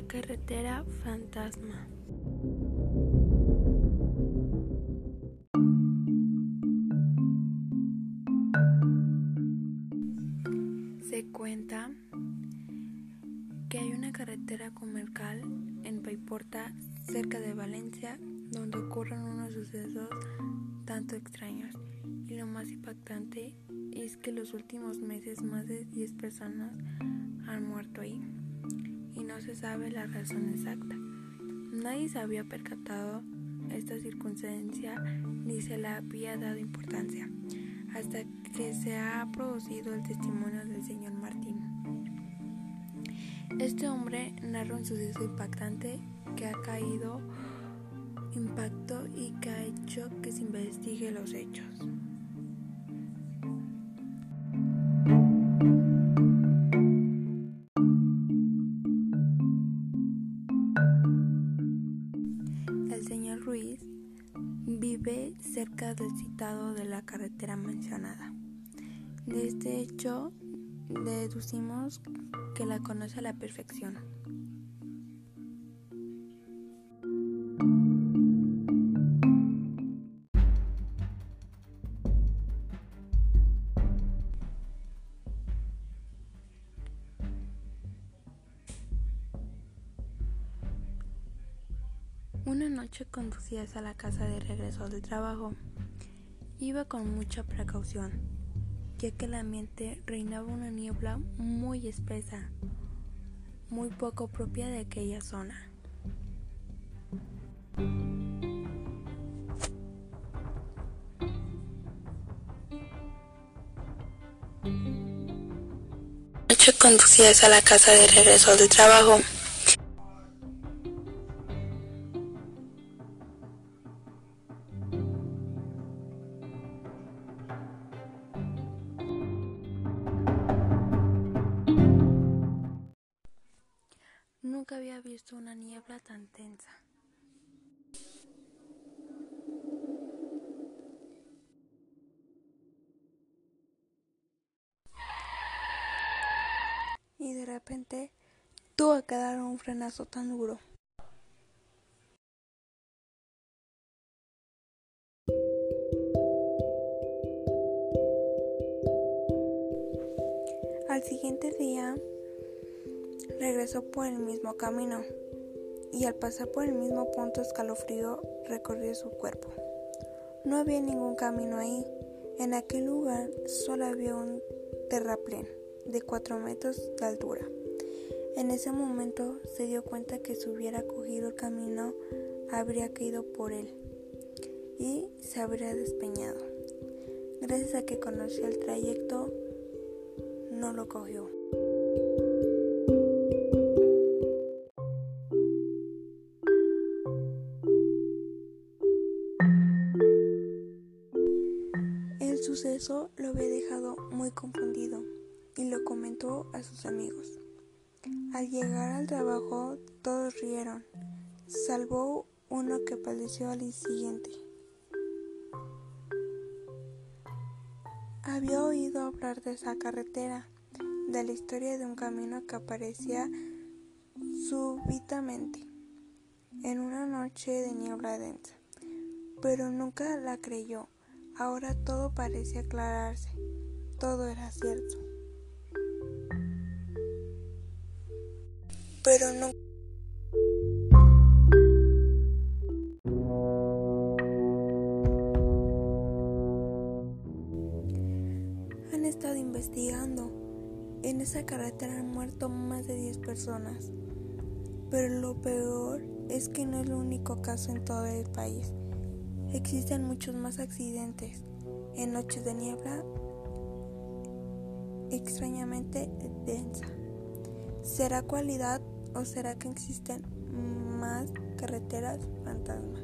La carretera fantasma. Se cuenta que hay una carretera comercial en Paiporta, cerca de Valencia, donde ocurren unos sucesos tanto extraños. Y lo más impactante es que los últimos meses más de 10 personas han muerto ahí y no se sabe la razón exacta. Nadie se había percatado esta circunstancia ni se le había dado importancia hasta que se ha producido el testimonio del señor Martín. Este hombre narra un suceso impactante que ha caído impacto y que ha hecho que se investigue los hechos. Cerca del citado de la carretera mencionada. De este hecho, deducimos que la conoce a la perfección. Una noche conducías a la casa de regreso del trabajo. Iba con mucha precaución, ya que el ambiente reinaba una niebla muy espesa, muy poco propia de aquella zona. Noche conducías a la casa de regreso del trabajo. Nunca había visto una niebla tan tensa. Y de repente tuvo que dar un frenazo tan duro. Al siguiente día regresó por el mismo camino y al pasar por el mismo punto escalofrío recorrió su cuerpo. No había ningún camino ahí. En aquel lugar solo había un terraplén de 4 metros de altura. En ese momento se dio cuenta que si hubiera cogido el camino habría caído por él y se habría despeñado. Gracias a que conoció el trayecto, no lo cogió. Suceso lo había dejado muy confundido y lo comentó a sus amigos. Al llegar al trabajo todos rieron, salvo uno que padeció al siguiente. Había oído hablar de esa carretera, de la historia de un camino que aparecía súbitamente en una noche de niebla densa, pero nunca la creyó. Ahora todo parecía aclararse, todo era cierto. Pero no. Han estado investigando. En esa carretera han muerto más de 10 personas. Pero lo peor es que no es el único caso en todo el país. Existen muchos más accidentes en noches de niebla extrañamente densa. ¿Será cualidad o será que existen más carreteras fantasma?